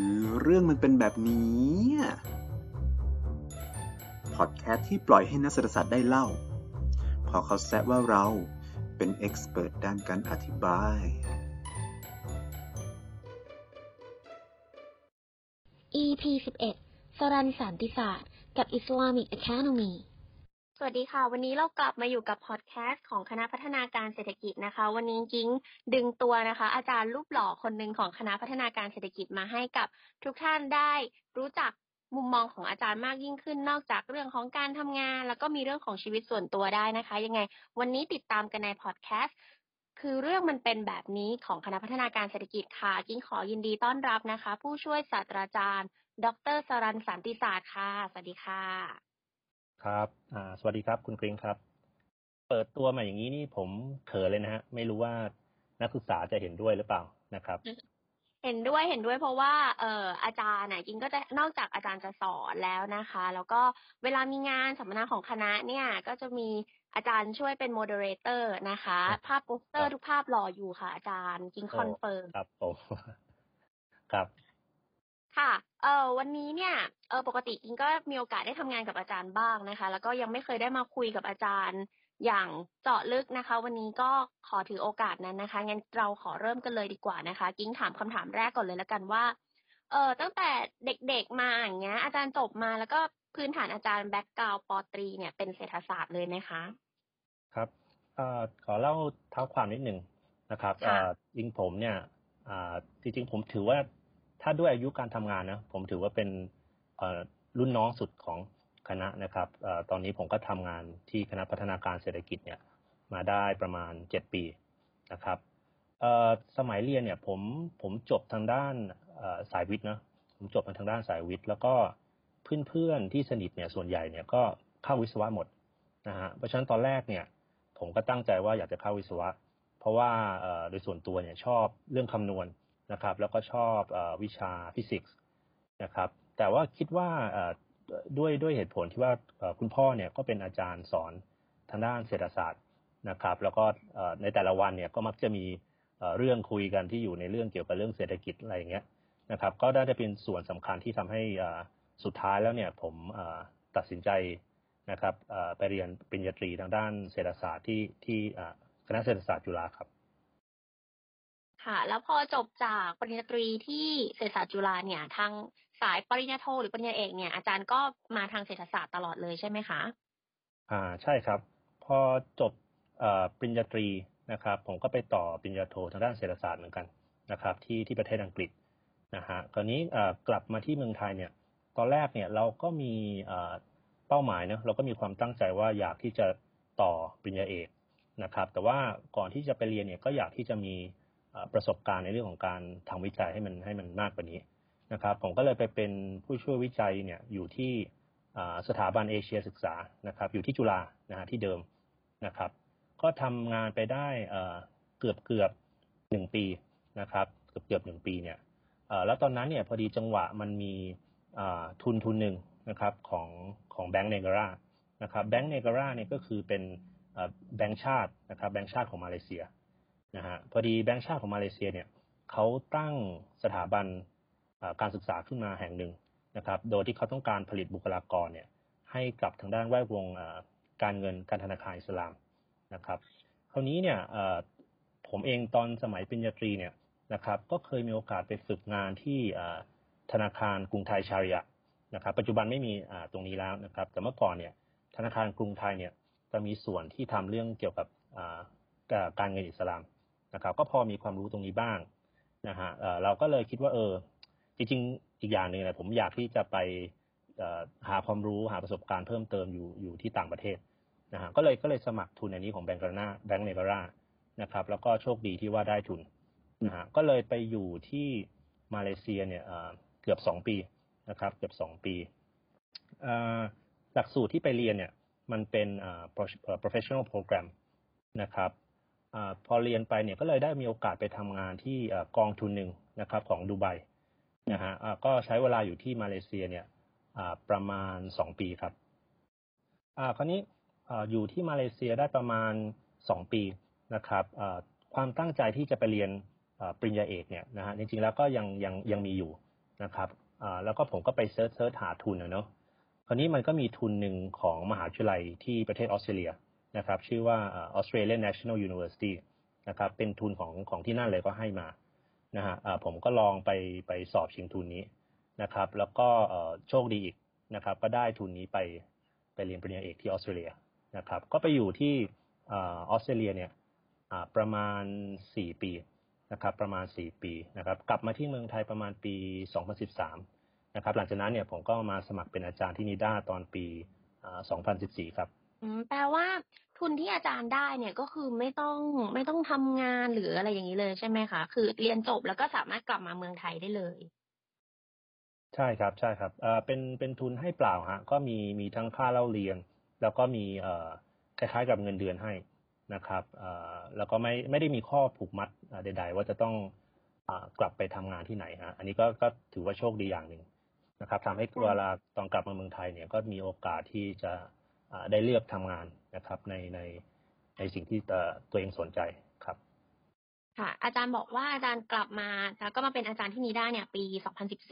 ือเรื่องมันเป็นแบบนี้พอดแคสต์ที่ปล่อยให้นักเศรษฐศาสตร์ได้เล่า พอเขาแซะว่าเราเป็นเอ็กซ์เพรสด้านการอธิบาย EP 11สรันสันติศาสตร์ กับ Islamic Academy สวัสดีค่ะ วันนี้เรากลับมาอยู่กับพอดแคสต์ของคณะพัฒนาการเศรษฐกิจนะคะ วันนี้กิ้งดึงตัวนะคะ อาจารย์รูปหล่อคนหนึ่งของคณะพัฒนาการเศรษฐกิจมาให้กับทุกท่านได้รู้จักมุมมองของอาจารย์มากยิ่งขึ้น นอกจากเรื่องของการทำงาน แล้วก็มีเรื่องของชีวิตส่วนตัวได้นะคะ ยังไง วันนี้ติดตามกันในพอดแคสต์คือเรื่องมันเป็นแบบนี้ของคณะพัฒนาการเศรษฐกิจค่ะกิ้งขอยินดีต้อนรับนะคะ ผู้ช่วยศาสตราจารย์ ดรสรันสันติศาสตร์ค่ะสวัสดีค่ะ ครับอ่าสวัสดีครับ คุณกริงครับ เปิดตัวมาอย่างนี้นี่ผมเขินเลยนะฮะ ไม่รู้ว่านักศึกษาจะเห็นด้วยหรือเปล่านะครับ เห็นด้วยเห็นด้วยเพราะว่า เอ่ออาจารย์น่ะจริงก็จะนอกจากอาจารย์จะสอนแล้วนะคะ แล้วก็เวลามีงานสัมมนาของคณะเนี่ย ก็จะมีอาจารย์ช่วยเป็น moderator นะคะครับภาพโปสเตอร์ทุกภาพรออยู่ค่ะอาจารย์จริง confirm ครับผมครับค่ะ เออวันนี้เนี่ยเออปกติกิงก็มีโอกาสได้ทำงานกับอาจารย์บ้างนะคะ แล้วก็ยังไม่เคยได้มาคุยกับอาจารย์อย่างเจาะลึกนะคะ วันนี้ก็ขอถือโอกาสนั้นนะคะงั้นเราขอเริ่มกันเลยดีกว่านะคะ กิ้งถามคำถามแรกก่อนเลยแล้วกันว่า เออตั้งแต่เด็กๆมาอย่างเงี้ย อาจารย์จบมาแล้วก็พื้นฐานอาจารย์แบ็กกราวปอตรีเนี่ยเป็นเศรษฐศาสตร์เลยไหมคะครับเอ่อขอเล่าเท้าความนิดหนึ่งนะครับค่ะเอ่อจริงผมเนี่ยอ่าจริงๆผมถือว่า ถ้าด้วยอายุการทำงานนะผมถือว่าเป็นรุ่นน้องสุดของคณะนะครับอตอนนี้ผมก็ทำงานที่คณะพัฒนาการเศรษฐกิจเนี่ยมาได้ประมาณเจ็ดปีนะครับสมัยเรียนเนี่ยผมผมจบทางด้านสายวิทย์นะผมจบมาทางด้านสายวิทย์ แล้วก็เพื่อนๆที่สนิทเนี่ยส่วนใหญ่เนี่ยก็เข้าวิศวะหมดนะฮะเพราะฉะนั้นตอนแรกเนี่ย ผมก็ตั้งใจว่าอยากจะเข้าวิศวะ เพราะว่าโดยส่วนตัวเนี่ยชอบเรื่องคำนวณ นะครับ แล้วก็ชอบอวิชาฟิสิกส์นะครับ แต่ว่าคิดว่าด้วยด้วยเหตุผลที่ว่าคุณพ่อเนี่ยก็เป็นอาจารย์สอนทางด้านเศรษฐศาสตร์นะครับ แล้วก็ในแต่ละวันเนี่ยก็มักจะมีเรื่องคุยกันที่อยู่ในเรื่องเกี่ยวกับเรื่องเศรษฐกิจอะไรอย่างเงี้ยนะครับ ก็ได้เป็นส่วนสำคัญที่ทำให้สุดท้ายแล้วเนี่ยผมตัดสินใจนะครับไปเรียนปริญญาตรีทางด้านเศรษฐศาสตร์ที่ที่คณะเศรษฐศาสตร์จุฬาครับ ค่ะ แล้วพอจบจากปริญญาตรีที่เศรษฐศาสตร์จุฬาเนี่ย ทางสายปริญญาโทหรือปริญญาเอกเนี่ยอาจารย์ก็มาทางเศรษฐศาสตร์ตลอดเลยใช่ไหมคะ อ่าใช่ครับ พอจบอปริญญาตรีนะครับ ผมก็ไปต่อปริญญาโททางด้านเศรษฐศาสตร์เหมือนกันนะครับ ที่ที่ประเทศอังกฤษนะฮะคราวนี้กลับมาที่เมืองไทยเนี่ย ตอนแรกเนี่ยเราก็มีเป้าหมายเนะเราก็มีความตั้งใจว่าอยากที่จะต่อปริญญาเอกนะครับ แต่ว่าก่อนที่จะไปเรียนเนี่ยก็อยากที่จะมี ประสบการณ์ในเรื่องของการทำวิจัยให้มันให้มันมากกว่านี้นะครับ ผมก็เลยไปเป็นผู้ช่วยวิจัยเนี่ยอยู่ที่สถาบันเอเชียศึกษานะครับ อยู่ที่จุฬานะฮะที่เดิมนะครับ ก็ทำงานไปได้เกือบเกือบหนึ่งปีนะครับ เกือบเกือบหนึ่งปีเนี่ยแล้วตอนนั้นเนี่ยพอดีจังหวะมันมีทุนทุนหนึ่งนะครับของของแบงก์เนการานะครับแบงก์เนการาเนี่ยก็คือเป็นแบงก์ชาตินะครับแบงก์ชาติของมาเลเซีย นะฮะพอดีแบงก์ชาติของมาเลเซียเนี่ยเขาตั้งสถาบันการศึกษาขึ้นมาแห่งหนึ่งนะครับ โดยที่เขาต้องการผลิตบุคลากรเนี่ยให้กับทางด้านแวดวงการเงินการธนาคารอิสลามนะครับ คราวนี้เนี่ยผมเองตอนสมัยปริญญาตรีเนี่ยนะครับ ก็เคยมีโอกาสไปฝึกงานที่ธนาคารกรุงไทยชาริยะนะครับ ปัจจุบันไม่มีตรงนี้แล้วนะครับ แต่เมื่อก่อนเนี่ยธนาคารกรุงไทยเนี่ยจะมีส่วนที่ทำเรื่องเกี่ยวกับการเงินอิสลาม นะครับ ก็พอมีความรู้ตรงนี้บ้างนะฮะเราก็เลยคิดว่าเออ จริงๆ อีกอย่างหนึ่งนะผมอยากที่จะไปหาความรู้หาประสบการณ์เพิ่มเติมอยู่อยู่ที่ต่างประเทศนะฮะก็เลยก็เลยสมัครทุนอันนี้ของแบงก์การาแบงก์เนการานะครับ แล้วก็โชคดีที่ว่าได้ทุนนะฮะก็เลยไปอยู่ที่มาเลเซียเนี่ยเกือบสองปีนะครับ เกือบสองปีหลักสูตรที่ไปเรียนเนี่ย มันเป็นอ่อ pro- เอ่อ professional program นะครับ พอเรียนไปเนี่ยก็เลยได้มีโอกาสไปทำงานที่กองทุนหนึ่งนะครับของดูไบนะฮะก็ใช้เวลาอยู่ที่มาเลเซียเนี่ยประมาณสองปีครับอ่าคราวนี้อยู่ที่มาเลเซียได้ประมาณสองปีนะครับความตั้งใจที่จะไปเรียนปริญญาเอกเนี่ยนะฮะจริงๆแล้วก็ยังยังยังมีอยู่นะครับแล้วก็ผมก็ไป search search หาทุนนะเนาะคราวนี้มันก็มีทุนหนึ่งของมหาวิทยาลัยที่ประเทศออสเตรเลีย นะครับชื่อว่า Australian National University นะครับเป็นทุนของของที่นั่นเลยก็ให้มานะฮะผมก็ลองไปไปสอบชิงทุนนี้นะครับ แล้วก็โชคดีอีกนะครับ ก็ได้ทุนนี้ไปไปเรียนปริญญาเอกที่ออสเตรเลียนะครับ ก็ไปอยู่ที่ออสเตรเลียเนี่ยประมาณ 4 ปีนะครับ ประมาณ 4 ปีนะครับ กลับมาที่เมืองไทยประมาณปี 2013 นะครับ หลังจากนั้นเนี่ยผมก็มาสมัครเป็นอาจารย์ที่นิด้าตอนปี 2014 ครับ แปลว่าทุนที่อาจารย์ได้เนี่ยก็คือไม่ต้องไม่ต้องทำงานหรืออะไรอย่างนี้เลยใช่ไหมคะ คือเรียนจบแล้วก็สามารถกลับมาเมืองไทยได้เลย ใช่ครับใช่ครับเอ่อเป็นเป็นทุนให้เปล่าฮะ ก็มีมีทั้งค่าเล่าเรียน แล้วก็มีเอ่อคล้ายๆกับเงินเดือนให้นะครับเอ่อแล้วก็ไม่ไม่ได้มีข้อผูกมัดใด ๆ ว่าจะต้องอกลับไปทำงานที่ไหนฮะ อันนี้ก็ก็ถือว่าโชคดีอย่างหนึ่งนะครับทำให้เวลาตอนกลับมาเมืองไทยเนี่ยก็มีโอกาสที่จะ ได้เลือกทำงานนะครับ ในในในสิ่งที่ตัวเองสนใจครับ ค่ะ อาจารย์บอกว่าอาจารย์กลับมาแล้วก็มาเป็นอาจารย์ที่นิด้าเนี่ย ปี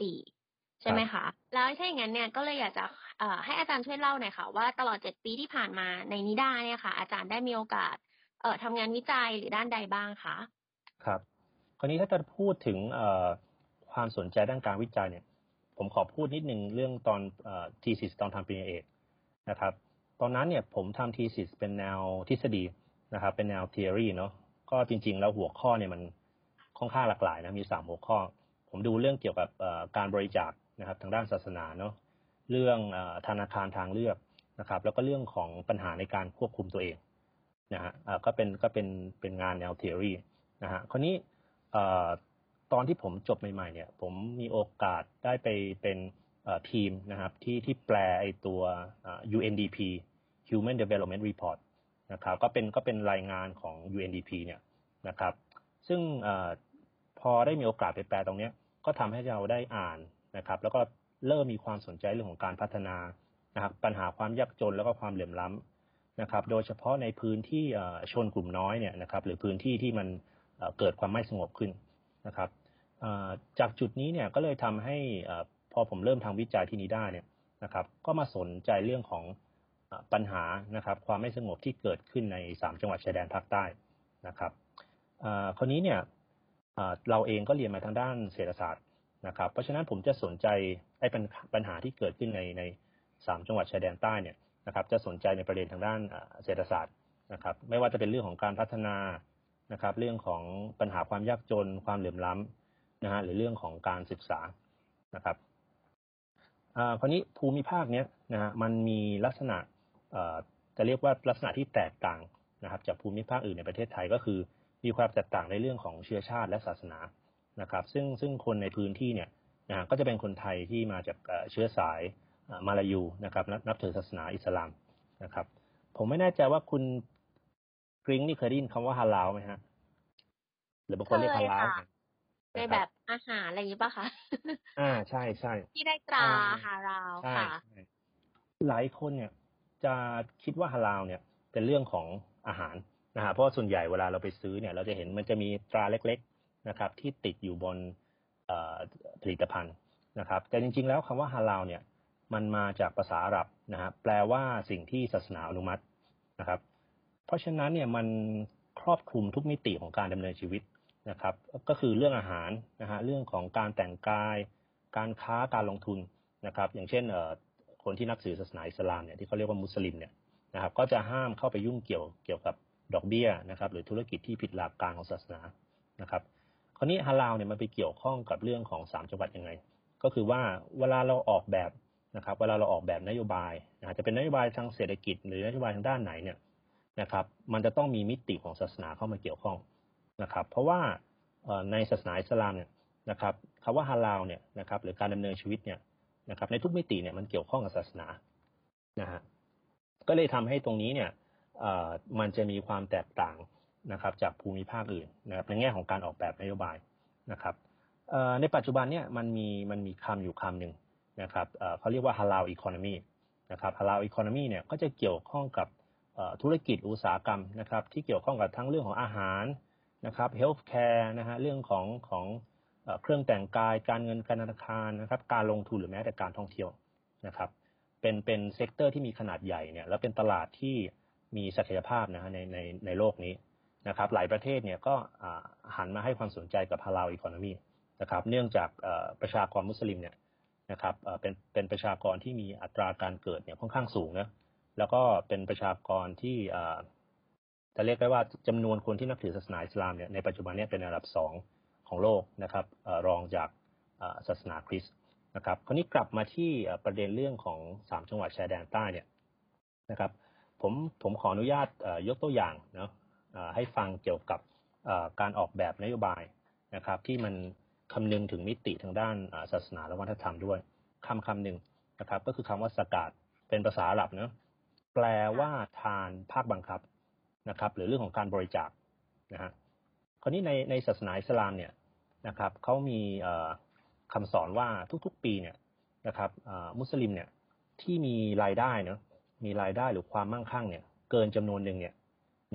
2014 ใช่ไหมคะ แล้วถ้าอย่างนั้นเนี่ยก็เลยอยากจะให้อาจารย์ช่วยเล่าหน่อยค่ะ ว่าตลอด 7 ปีที่ผ่านมาในนิด้าเนี่ยค่ะ อาจารย์ได้มีโอกาสเอ่อทำงานวิจัยหรือด้านใดบ้างคะครับ คราวนี้ถ้าจะพูดถึงความสนใจด้านการวิจัยเนี่ย ผมขอพูดนิดนึงเรื่องตอนทีสิสตอนทำปริญญาเอกนะครับ ตอนนั้นเนี่ยผมทำทีสิสเป็นแนวทฤษฎีนะครับ เป็นแนว theory เนาะก็จริง ๆ แล้วหัวข้อเนี่ยมันค่อนข้างหลากหลายนะมีสามหัวข้อ ผมดูเรื่องเกี่ยวกับการบริจาคนะครับทางด้านศาสนาเนาะเรื่องธนาคารทางเลือกนะครับ แล้วก็เรื่องของปัญหาในการควบคุมตัวเองนะฮะก็เป็นก็เป็นเป็นงานแนว theory นะฮะคราวนี้ตอนที่ผมจบใหม่ ๆ เนี่ย ผมมีโอกาสได้ไปเป็น ทีมนะครับที่ที่แปลไอตัว UNDP Human Development Report นะครับก็เป็นก็เป็นรายงานของ UNDP เนี่ยนะครับ ซึ่งพอได้มีโอกาสไปแปลตรงนี้ก็ทำให้เราได้อ่านนะครับ แล้วก็เริ่มมีความสนใจเรื่องของการพัฒนานะครับปัญหาความยากจนแล้วก็ความเหลื่อมล้ำนะครับ โดยเฉพาะในพื้นที่ชนกลุ่มน้อยเนี่ยนะครับ หรือพื้นที่ที่มันเกิดความไม่สงบขึ้นนะครับจากจุดนี้เนี่ยก็เลยทำให้ อผมเริ่มทำวิจัยที่นี้ได้เนี่ยนะครับ ก็มาสนใจเรื่องของปัญหานะครับ ความไม่สงบที่เกิดขึ้นในสามจังหวัดชายแดนภาคใต้นะครับคราวนี้เนี่ยเราเองก็เรียนมาทางด้านเศรษฐศาสตร์นะครับ เพราะฉะนั้นผมจะสนใจไอ้ปัญหาที่เกิดขึ้นในในสามจังหวัดชายแดนใต้เนี่ยนะครับ จะสนใจในประเด็นทางด้านเศรษฐศาสตร์นะครับ ไม่ว่าจะเป็นเรื่องของการพัฒนานะครับ เรื่องของปัญหาความยากจน ความเหลื่อมล้ำนะฮะหรือเรื่องของการศึกษานะครับ คราวนี้ภูมิภาคเนี้ยนะฮะมันมีลักษณะจะเรียกว่าลักษณะที่แตกต่างนะครับ จากภูมิภาคอื่นในประเทศไทยก็คือ มีความแตกต่างในเรื่องของเชื้อชาติและศาสนานะครับ ซึ่งซึ่งคนในพื้นที่เนี่ยนะก็จะเป็นคนไทยที่มาจากเชื้อสายมาลายูนะครับ นับถือศาสนาอิสลามนะครับ ผมไม่แน่ใจว่าคุณกริ้งนี่เคยได้ยินคำว่าฮาลาลไหมฮะหรือบางคนเรียกฮาลาล ในแบบอาหารอะไรอย่างนี้ป่ะคะอ่าใช่ใช่ที่ได้ตราฮาลาลค่ะหลายคนเนี่ย จะคิดว่าฮาลาลเนี่ย เป็นเรื่องของอาหารนะฮะเพราะส่วนใหญ่เวลาเราไปซื้อเนี่ย เราจะเห็นมันจะมีตราเล็ก ๆนะครับ ที่ติดอยู่บนผลิตภัณฑ์นะครับ แต่จริง ๆ แล้วคำว่าฮาลาลเนี่ย มันมาจากภาษาอาหรับนะฮะแปลว่าสิ่งที่ศาสนาอนุมัตินะครับ เพราะฉะนั้นเนี่ยมันครอบคลุมทุกมิติของการดำเนินชีวิต นะครับ ก็คือเรื่องอาหารนะฮะเรื่องของการแต่งกาย การค้าการลงทุนนะครับ อย่างเช่นคนที่นับถือศาสนาอิสลามเนี่ยที่เขาเรียกว่ามุสลิมเนี่ยนะครับ ก็จะห้ามเข้าไปยุ่งเกี่ยวเกี่ยวกับดอกเบี้ยนะครับ หรือธุรกิจที่ผิดหลักการของศาสนานะครับ คราวนี้ฮาลาลเนี่ยมันไปเกี่ยวข้องกับเรื่องของสามจังหวัดยังไง ก็คือว่าเวลาเราออกแบบนะครับ เวลาเราออกแบบนโยบายนะจะเป็นนโยบายทางเศรษฐกิจ หรือนโยบายทางด้านไหนเนี่ยนะครับ มันจะต้องมีมิติของศาสนาเข้ามาเกี่ยวข้อง นะครับ เพราะว่าในศาสนาอิสลามเนี่ยนะครับคำว่าฮาลาลเนี่ยนะครับ หรือการดำเนินชีวิตเนี่ยนะครับ ในทุกมิติเนี่ยมันเกี่ยวข้องกับศาสนานะฮะก็เลยทำให้ตรงนี้เนี่ยมันจะมีความแตกต่างนะครับ จากภูมิภาคอื่นนะครับในแง่ของการออกแบบนโยบายนะครับในปัจจุบันเนี่ยมันมีมันมีคำอยู่คำหนึ่งนะครับเขาเรียกว่า halal economy นะครับ halal economy เนี่ยก็จะเกี่ยวข้องกับธุรกิจอุตสาหกรรมนะครับ ที่เกี่ยวข้องกับทั้งเรื่องของอาหาร นะครับ healthcare นะฮะเรื่องของของเครื่องแต่งกายการเงินการธนาคารนะครับ การลงทุนหรือแม้แต่การท่องเที่ยวนะครับ เป็นเป็น sector ที่มีขนาดใหญ่เนี่ยแล้วเป็นตลาดที่มีศักยภาพนะฮะในในในโลกนี้นะครับ หลายประเทศเนี่ยก็หันมาให้ความสนใจกับฮาลาลอีโคโนมีนะครับ เนื่องจากประชากรมุสลิมเนี่ยนะครับเป็นเป็นประชากรที่มีอัตราการเกิดเนี่ยค่อนข้างสูงนะแล้วก็เป็นประชากรที่ จะเรียกได้ว่าจำนวนคนที่นับถือศาสนาอิสลามเนี่ยในปัจจุบันนี้เป็นอันดับสองของโลกนะครับรองจากศาสนาคริสต์นะครับคราวนี้กลับมาที่ประเด็นเรื่องของสามจังหวัดชายแดนใต้เนี่ยนะครับผมผมขออนุญาตยกตัวอย่างเนาะให้ฟังเกี่ยวกับการออกแบบนโยบายนะครับที่มันคำนึงถึงมิติทางด้านศาสนาและวัฒนธรรมด้วยคำคำหนึ่งนะครับก็คือคำว่าสกาดเป็นภาษาอาหรับเนาะแปลว่าทานภาคบังคับ นะครับ หรือเรื่องของการบริจาคนะฮะคราวนี้ในในศาสนาอิสลามเนี่ยนะครับเขามีคำสอนว่าทุกๆปีเนี่ยนะครับมุสลิมเนี่ยที่มีรายได้เนาะมีรายได้หรือความมั่งคั่งเนี่ย เกินจำนวนหนึ่งเนี่ย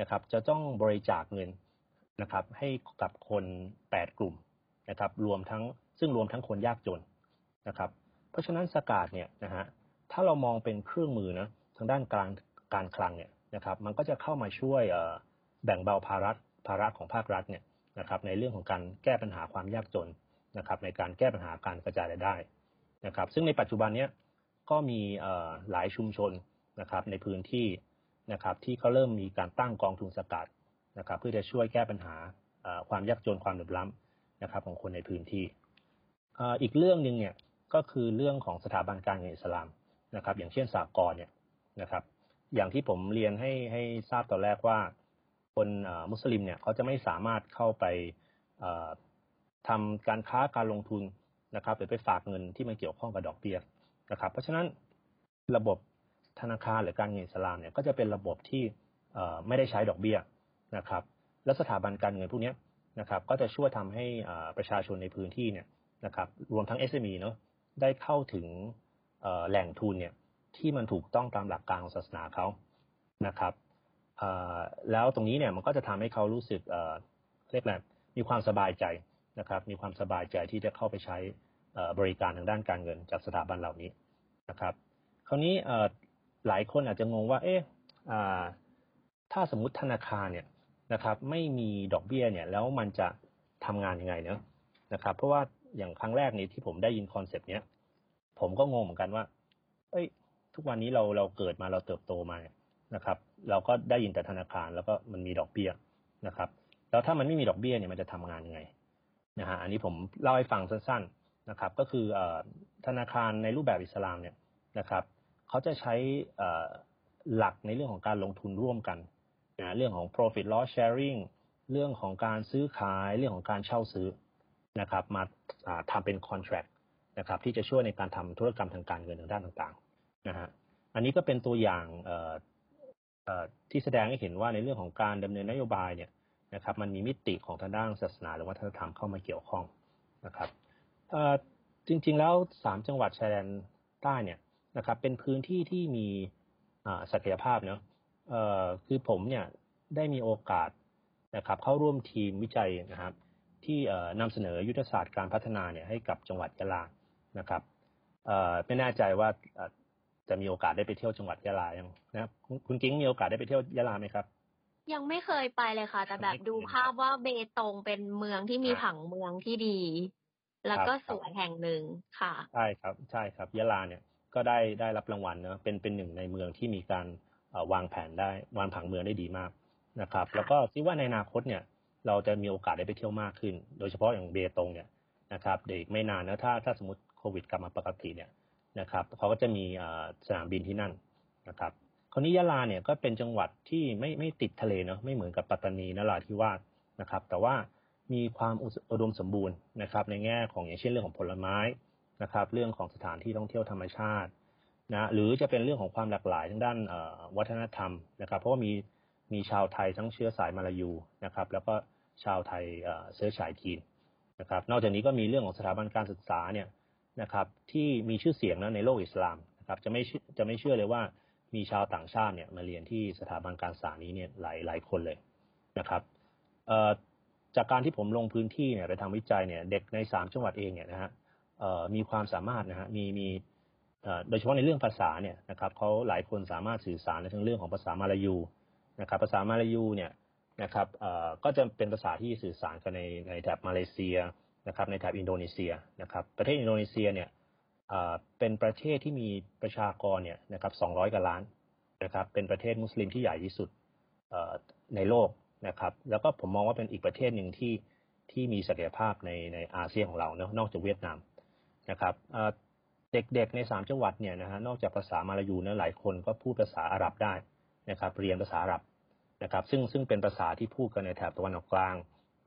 นะครับ จะต้องบริจาคเงินนะครับ ให้กับคนแปดกลุ่มนะครับ รวมทั้งซึ่งรวมทั้งคนยากจนนะครับ เพราะฉะนั้นสกาดเนี่ยนะฮะถ้าเรามองเป็นเครื่องมือนะทางด้านกางการคลังเนี่ย นะครับ มันก็จะเข้ามาช่วยแบ่งเบาภาระภาระของภาครัฐเนี่ยนะครับ ในเรื่องของการแก้ปัญหาความยากจนนะครับ ในการแก้ปัญหาการกระจายรายได้นะครับ ซึ่งในปัจจุบันเนี้ยก็มีหลายชุมชนนะครับในพื้นที่นะครับ ที่เขาเริ่มมีการตั้งกองทุนสกัดนะครับ เพื่อจะช่วยแก้ปัญหาความยากจนความเหลื่อมล้ำนะครับ ของคนในพื้นที่อีกเรื่องหนึ่งเนี่ยก็คือเรื่องของสถาบันการเงินอิสลามนะครับ อย่างเช่นสากลเนี่ยนะครับ อย่างที่ผมเรียนให้ให้ทราบตอนแรกว่า คนมุสลิมเนี่ยเขาจะไม่สามารถเข้าไปทำการค้าการลงทุนนะครับหรือไปฝากเงินที่มันเกี่ยวข้องกับดอกเบี้ยนะครับ เพราะฉะนั้นระบบธนาคารหรือการเงินสลามเนี่ยก็จะเป็นระบบที่ไม่ได้ใช้ดอกเบี้ยนะครับ และสถาบันการเงินพวกนี้นะครับ ก็จะช่วยทำให้ประชาชนในพื้นที่เนี่ยนะครับ รวมทั้ง SME เนาะได้เข้าถึงแหล่งทุนเนี่ย ที่มันถูกต้องตามหลักการของศาสนาเขานะครับแล้วตรงนี้เนี่ยมันก็จะทำให้เขารู้สึกเรียกอะไรมีความสบายใจนะครับ มีความสบายใจที่จะเข้าไปใช้บริการทางด้านการเงินจากสถาบันเหล่านี้นะครับ คราวนี้หลายคนอาจจะงงว่า เอ๊ะถ้าสมมติธนาคารเนี่ยนะครับ ไม่มีดอกเบี้ยเนี่ย แล้วมันจะทำงานยังไงเนาะนะครับ เพราะว่าอย่างครั้งแรกนี้ที่ผมได้ยิน concept เนี้ยผมก็งงเหมือนกันว่า เอ้ย ทุกวันนี้เราเราเกิดมาเราเติบโตมานะครับ เราก็ได้ยินแต่ธนาคารแล้วก็มันมีดอกเบี้ยนะครับ แล้วถ้ามันไม่มีดอกเบี้ยเนี่ยมันจะทำงานยังไงนะฮะอันนี้ผมเล่าให้ฟังสั้นๆนะครับ ก็คือธนาคารในรูปแบบอิสลามเนี่ยนะครับเขาจะใช้หลักในเรื่องของการลงทุนร่วมกันนะเรื่องของ profit loss sharing เรื่องของการซื้อขายเรื่องของการเช่าซื้อนะครับ มาทำเป็น contract นะครับ ที่จะช่วยในการทำธุรกรรมทางการเงินทางด้านต่าง อันนี้ก็เป็นตัวอย่างที่แสดงให้เห็นว่าในเรื่องของการดำเนินนโยบายเนี่ยนะครับ มันมีมิติของทางด้านศาสนาหรือวัฒนธรรมเข้ามาเกี่ยวข้องนะครับจริงๆแล้วสามจังหวัดชายแดนใต้เนี่ยนะครับ เป็นพื้นที่ที่มีศักยภาพเนาะคือผมเนี่ยได้มีโอกาสนะครับ เข้าร่วมทีมวิจัยนะครับ ที่นำเสนอยุทธศาสตร์การพัฒนาเนี่ยให้กับจังหวัดยะลานะครับไม่แน่ใจว่า จะมีโอกาสได้ไปเที่ยวจังหวัดยะลายังนะครับคุณกิ้งมีโอกาสได้ไปเที่ยวยะลาไหมครับ ยังไม่เคยไปเลยค่ะ แต่แบบดูภาพว่าเบตงเป็นเมืองที่มีผังเมืองที่ดี แล้วก็สวยแห่งหนึ่งค่ะใช่ครับ ใช่ครับยะลาเนี่ยก็ได้ได้รับรางวัลเนาะเป็นเป็นหนึ่งในเมืองที่มีการวางแผนได้วางผังเมืองได้ดีมากนะครับ แล้วก็คิดว่าในอนาคตเนี่ย เราจะมีโอกาสได้ไปเที่ยวมากขึ้น โดยเฉพาะอย่างเบตงเนี่ยนะครับเด็กไม่นานนะถ้าถ้าสมมติโควิดกลับมาปกติเนี่ย นะครับเขาก็จะมีสนามบินที่นั่นนะครับคราวนี้ยะลาเนี่ยก็เป็นจังหวัดที่ไม่ไม่ติดทะเลเนาะไม่เหมือนกับปัตตานีนราธิวาสนะครับ แต่ว่ามีความอุดมสมบูรณ์นะครับ ในแง่ของอย่างเช่นเรื่องของผลไม้นะครับ เรื่องของสถานที่ท่องเที่ยวธรรมชาตินะหรือจะเป็นเรื่องของความหลากหลายทางด้านวัฒนธรรมนะครับ เพราะว่ามีมีชาวไทยทั้งเชื้อสายมาลายูนะครับ แล้วก็ชาวไทยเชื้อสายจีนนะครับ นอกจากนี้ก็มีเรื่องของสถาบันการศึกษาเนี่ย นะครับ ที่มีชื่อเสียงนะในโลกอิสลามนะครับ จะไม่จะไม่เชื่อเลยว่ามีชาวต่างชาติเนี่ยมาเรียนที่สถาบันการศึกษานี้เนี่ยหลายหลายคนเลยนะครับจากการที่ผมลงพื้นที่เนี่ยไปทำวิจัยเนี่ยเด็กในสามจังหวัดเองเนี่ยนะฮะมีความสามารถนะฮะมีมีโดยเฉพาะในเรื่องภาษาเนี่ยนะครับเขาหลายคนสามารถสื่อสารในเรื่องของภาษามาลายูนะครับ ภาษามาลายูเนี่ยนะครับก็จะเป็นภาษาที่สื่อสารกันในในแถบมาเลเซีย นะครับในแถบอินโดนีเซียนะครับประเทศอินโดนีเซียเนี่ยเป็นประเทศที่มีประชากรเนี่ยนะครับ200กว่าล้านนะครับเป็นประเทศมุสลิมที่ใหญ่ที่สุดในโลกนะครับแล้วก็ผมมองว่าเป็นอีกประเทศหนึ่งที่ที่มีศักยภาพในในอาเซียนของเราเนาะนอกจากเวียดนามนะครับเด็กๆในสามจังหวัดเนี่ยนะฮะนอกจากภาษามาลายูเนี่ยหลายคนก็พูดภาษาอาหรับได้นะครับเรียนภาษาอาหรับนะครับซึ่งซึ่งเป็นภาษาที่พูดกันในแถบตะวันออกกลาง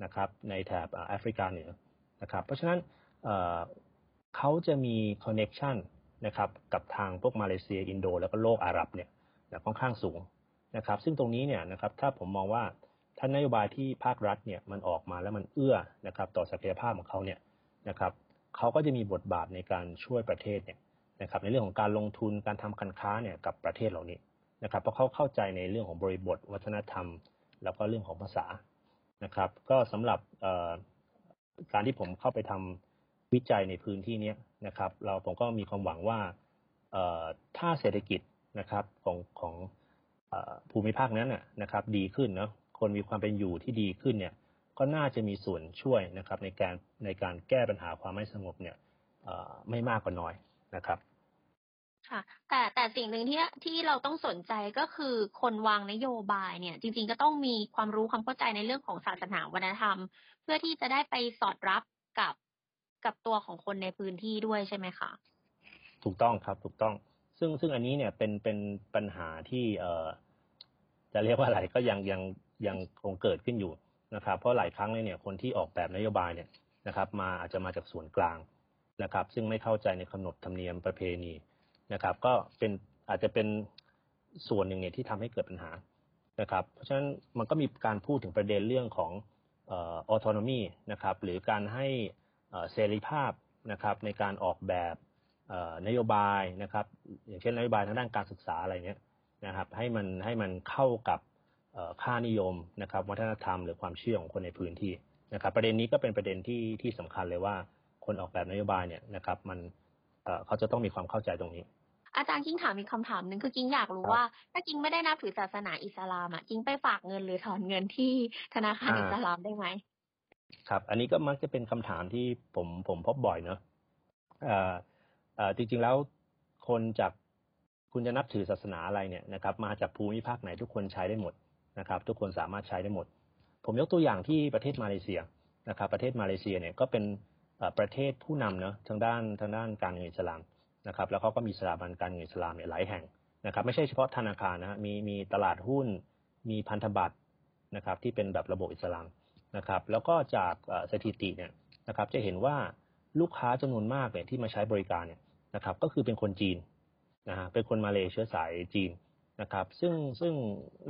นะครับในแถบแอฟริกาเหนือ นะครับ เพราะฉะนั้นเขาจะมีconnection นะครับกับทางพวกมาเลเซียอินโด แล้วก็โลกอาหรับเนี่ยค่อนข้างสูงนะครับ ซึ่งตรงนี้เนี่ยนะครับถ้าผมมองว่าถ้านนโยบายที่ภาครัฐเนี่ยมันออกมาแล้วมันเอื้อนะครับต่อศักยภาพของเขาเนี่ยนะครับเขาก็จะมีบทบาทในการช่วยประเทศเนี่ยนะครับในเรื่องของการลงทุนการทำการค้าเนี่ยกับประเทศเหล่านี้นะครับเพราะเขาเข้าใจในเรื่องของบริบท วัฒนธรรม แล้วก็เรื่องของภาษานะครับ ก็สำหรับ การที่ผมเข้าไปทำวิจัยในพื้นที่นี้นะครับ เราผมก็มีความหวังว่าถ้าเศรษฐกิจนะครับของของภูมิภาคนั้นนะครับ ดีขึ้นเนาะคนมีความเป็นอยู่ที่ดีขึ้นเนี่ย ก็น่าจะมีส่วนช่วยนะครับ ในการในการแก้ปัญหาความไม่สงบเนี่ยไม่มากก็น้อยนะครับ ค่ะ แต่แต่สิ่งหนึ่งที่ที่เราต้องสนใจก็คือคนวางนโยบายเนี่ย จริง ๆ ก็ต้องมีความรู้ความเข้าใจในเรื่องของศาสนาวัฒนธรรม เพื่อที่จะได้ไปสอดรับกับกับตัวของคนในพื้นที่ด้วยใช่ไหมคะถูกต้องครับถูกต้อง ซึ่งซึ่งอันนี้เนี่ยเป็นเป็นปัญหาที่เอ่อจะเรียกว่าอะไรก็ยังยังยังคงเกิดขึ้นอยู่นะครับ เพราะหลายครั้งเลยเนี่ยคนที่ออกแบบนโยบายเนี่ยนะครับ มาอาจจะมาจากส่วนกลางนะครับ ซึ่งไม่เข้าใจในกำหนดธรรมเนียมประเพณี นะครับ ก็เป็นอาจจะเป็นส่วนหนึ่งเนี่ยที่ทำให้เกิดปัญหานะครับ เพราะฉะนั้นมันก็มีการพูดถึงประเด็นเรื่องของออโตนมีนะครับหรือการให้เสรีภาพนะครับในการออกแบบนโยบายนะครับอย่างเช่นนโยบายทางด้านการศึกษาอะไรเนี้ยนะครับให้มันให้มันเข้ากับค่านิยมนะครับวัฒนธรรมหรือความเชื่อของคนในพื้นที่นะครับ ประเด็นนี้ก็เป็นประเด็นที่ที่สำคัญเลยว่าคนออกแบบนโยบายเนี่ยนะครับมันเขาจะต้องมีความเข้าใจตรงนี้ อาจารย์กิ้งถามมีคำถามหนึ่งคือกิ้งอยากรู้ว่า ถ้ากิ้งไม่ได้นับถือศาสนาอิสลามอะกิ้งไปฝากเงินหรือถอนเงินที่ธนาคารอิสลามได้ไหมครับ อันนี้ก็มักจะเป็นคำถามที่ผมผมพบบ่อยเนาะจริงๆแล้วคนจากคุณจะนับถือศาสนาอะไรเนี่ยนะครับ มาจากภูมิภาคไหนทุกคนใช้ได้หมดนะครับ ทุกคนสามารถใช้ได้หมด ผมยกตัวอย่างที่ประเทศมาเลเซียนะครับ ประเทศมาเลเซียเนี่ยก็เป็นประเทศผู้นำเนาะทางด้านทางด้านการเงินอิสลาม นะครับแล้วเขาก็มีสถาบันการเงินอิสลามเนี่ยหลายแห่งนะครับ ไม่ใช่เฉพาะธนาคารนะฮะมีมีตลาดหุ้น มีพันธบัตรนะครับที่เป็นแบบระบบอิสลามนะครับ แล้วก็จากสถิติเนี่ยนะครับจะเห็นว่าลูกค้าจำนวนมากเนี่ยที่มาใช้บริการเนี่ยนะครับก็คือเป็นคนจีนนะฮะเป็นคนมาเลเชื้อสายจีนนะครับซึ่งซึ่ง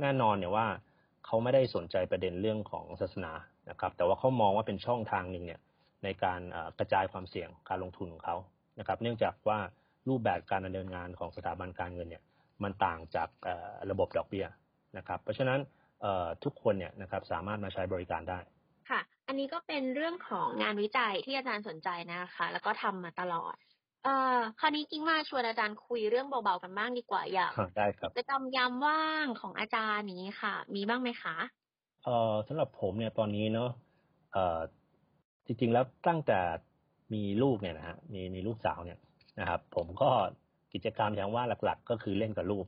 แน่นอนเนี่ยว่าเขาไม่ได้สนใจประเด็นเรื่องของศาสนานะครับ แต่ว่าเขามองว่าเป็นช่องทางหนึ่งเนี่ยในการกระจายความเสี่ยงการลงทุนของเขานะครับ เนื่องจากว่า รูปแบบการดำเนินงานของสถาบันการเงินเนี่ยมันต่างจากระบบดอกเบี้ยนะครับ เพราะฉะนั้นทุกคนเนี่ยนะครับสามารถมาใช้บริการได้ค่ะ อันนี้ก็เป็นเรื่องของงานวิจัยที่อาจารย์สนใจนะคะ แล้วก็ทำมาตลอด เอ่อคราวนี้กิ้งมาชวนอาจารย์คุยเรื่องเบาๆกันบ้างดีกว่าอยากได้ครับจะจำยามว่างของอาจารย์นี้ค่ะ มีบ้างไหมคะเอ่อสำหรับผมเนี่ยตอนนี้เนาะเอ่อจริงๆแล้วตั้งแต่มีลูกเนี่ยนะฮะมีมีลูกสาวเนี่ย นะครับ ผมก็กิจกรรมอย่างว่าหลักๆ ก็คือเล่นกับลูก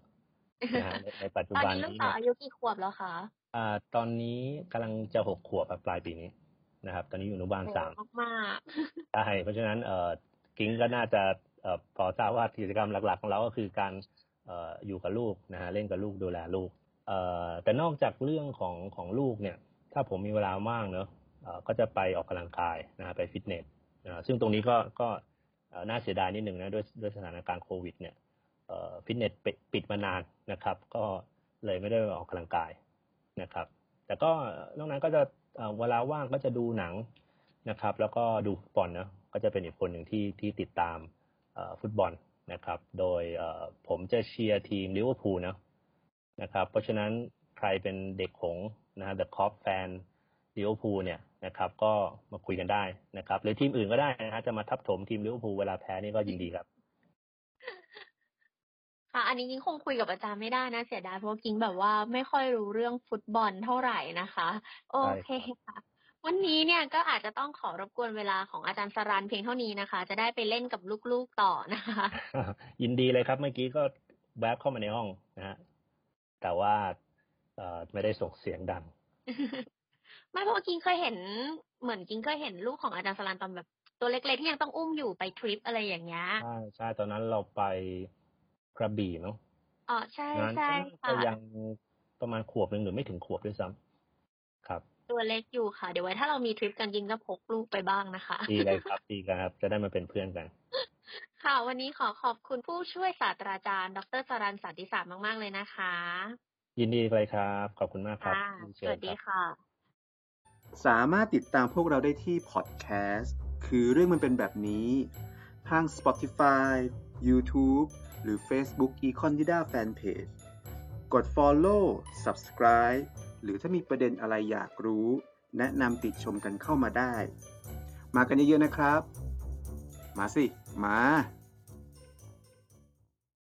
นะฮะในปัจจุบันนี้ตอนนี้ลูกสาวอายุกี่ขวบแล้วคะอ่า ตอนนี้กำลังจะหกขวบปลายปีนี้นะครับ ตอนนี้อยู่อนุบาลสามมากใช่เพราะฉะนั้นเอ่อกิ้งก็น่าจะเอ่อพอทราบว่ากิจกรรมหลัก ๆ ของเราก็คือการเอ่ออยู่กับลูกนะฮะเล่นกับลูกดูแลลูกเอ่อแต่นอกจากเรื่องของของลูกเนี่ย ถ้าผมมีเวลาว่างเนอะเอ่อก็จะไปออกกำลังกายนะฮะไปฟิตเนสนะซึ่งตรงนี้ก็ก็ น่าเสียดายนิดหนึ่งนะด้วยด้วยสถานการณ์โควิด เนี่ยฟิตเนสปิดมานานนะครับ ก็เลยไม่ได้ออกกำลังกายนะครับ แต่ก็นอกนั้นก็จะเวลาว่างก็จะดูหนังนะครับ แล้วก็ดูฟุตบอลนะก็จะเป็นอีกคนหนึ่งที่ที่ติดตามฟุตบอลนะครับ โดยผมจะเชียร์ทีมลิเวอร์พูลนะนะครับ เพราะฉะนั้นใครเป็นเด็กหงส์นะ The Kop fan ลิเวอร์พูลเนี่ยนะครับก็มาคุยกันได้นะครับ หรือทีมอื่นก็ได้นะฮะจะมาทับถมทีมลิเวอร์พูลเวลาแพ้นี่ก็ยินดีครับ ค่ะ อันนี้กิ้งคงคุยกับอาจารย์ไม่ได้นะ เสียดายเพราะว่ากิ้งแบบว่าไม่ค่อยรู้เรื่องฟุตบอลเท่าไหร่นะคะ โอเคค่ะวันนี้เนี่ยก็อาจจะต้องขอรบกวนเวลาของอาจารย์สรันเพียงเท่านี้นะคะ จะได้ไปเล่นกับลูกๆต่อนะคะ ยินดีเลยครับเมื่อกี้ก็แวบเข้ามาในห้องนะฮะแต่ว่าเอ่อไม่ได้ส่งเสียงดัง ไม่เพราะว่ากิ้งเคยเห็นเหมือนกิ้งเคยเห็นลูกของอาจารย์สรันตอนแบบ ตัวเล็กๆที่ยังต้องอุ้มอยู่ไปทริปอะไรอย่างเงี้ยใช่ใช่ตอนนั้นเราไปกระบี่เนาะอ๋อใช่นั้นใช่ก็ค่ะยังประมาณขวบหนึ่งหรือไม่ถึงขวบด้วยซ้ำครับ ตัวเล็กอยู่ค่ะ เดี๋ยวไว้ถ้าเรามีทริปกันกิ้งก็พกลูกไปบ้างนะคะดีเลยครับดีครับ จะได้มาเป็นเพื่อนกันค่ะ วันนี้ขอขอบคุณผู้ช่วยศาสตราจารย์ ดรสรันสันติศาสตร์มาก ๆ เลยนะคะ ยินดีเลยครับ ขอบคุณมากครับค่ะที่สเชิญวัสดีครับค่ะ สามารถติดตามพวกเราได้ที่พอดแคสต์คือเรื่องมันเป็นแบบนี้ทาง Spotify YouTube หรือ Facebook Econ d i d a Fanpage กด Follow Subscribe หรือถ้ามีประเด็นอะไรอยากรู้ แนะนำติดชมกันเข้ามาได้ มากันเยอะๆนะครับ มาสิ มา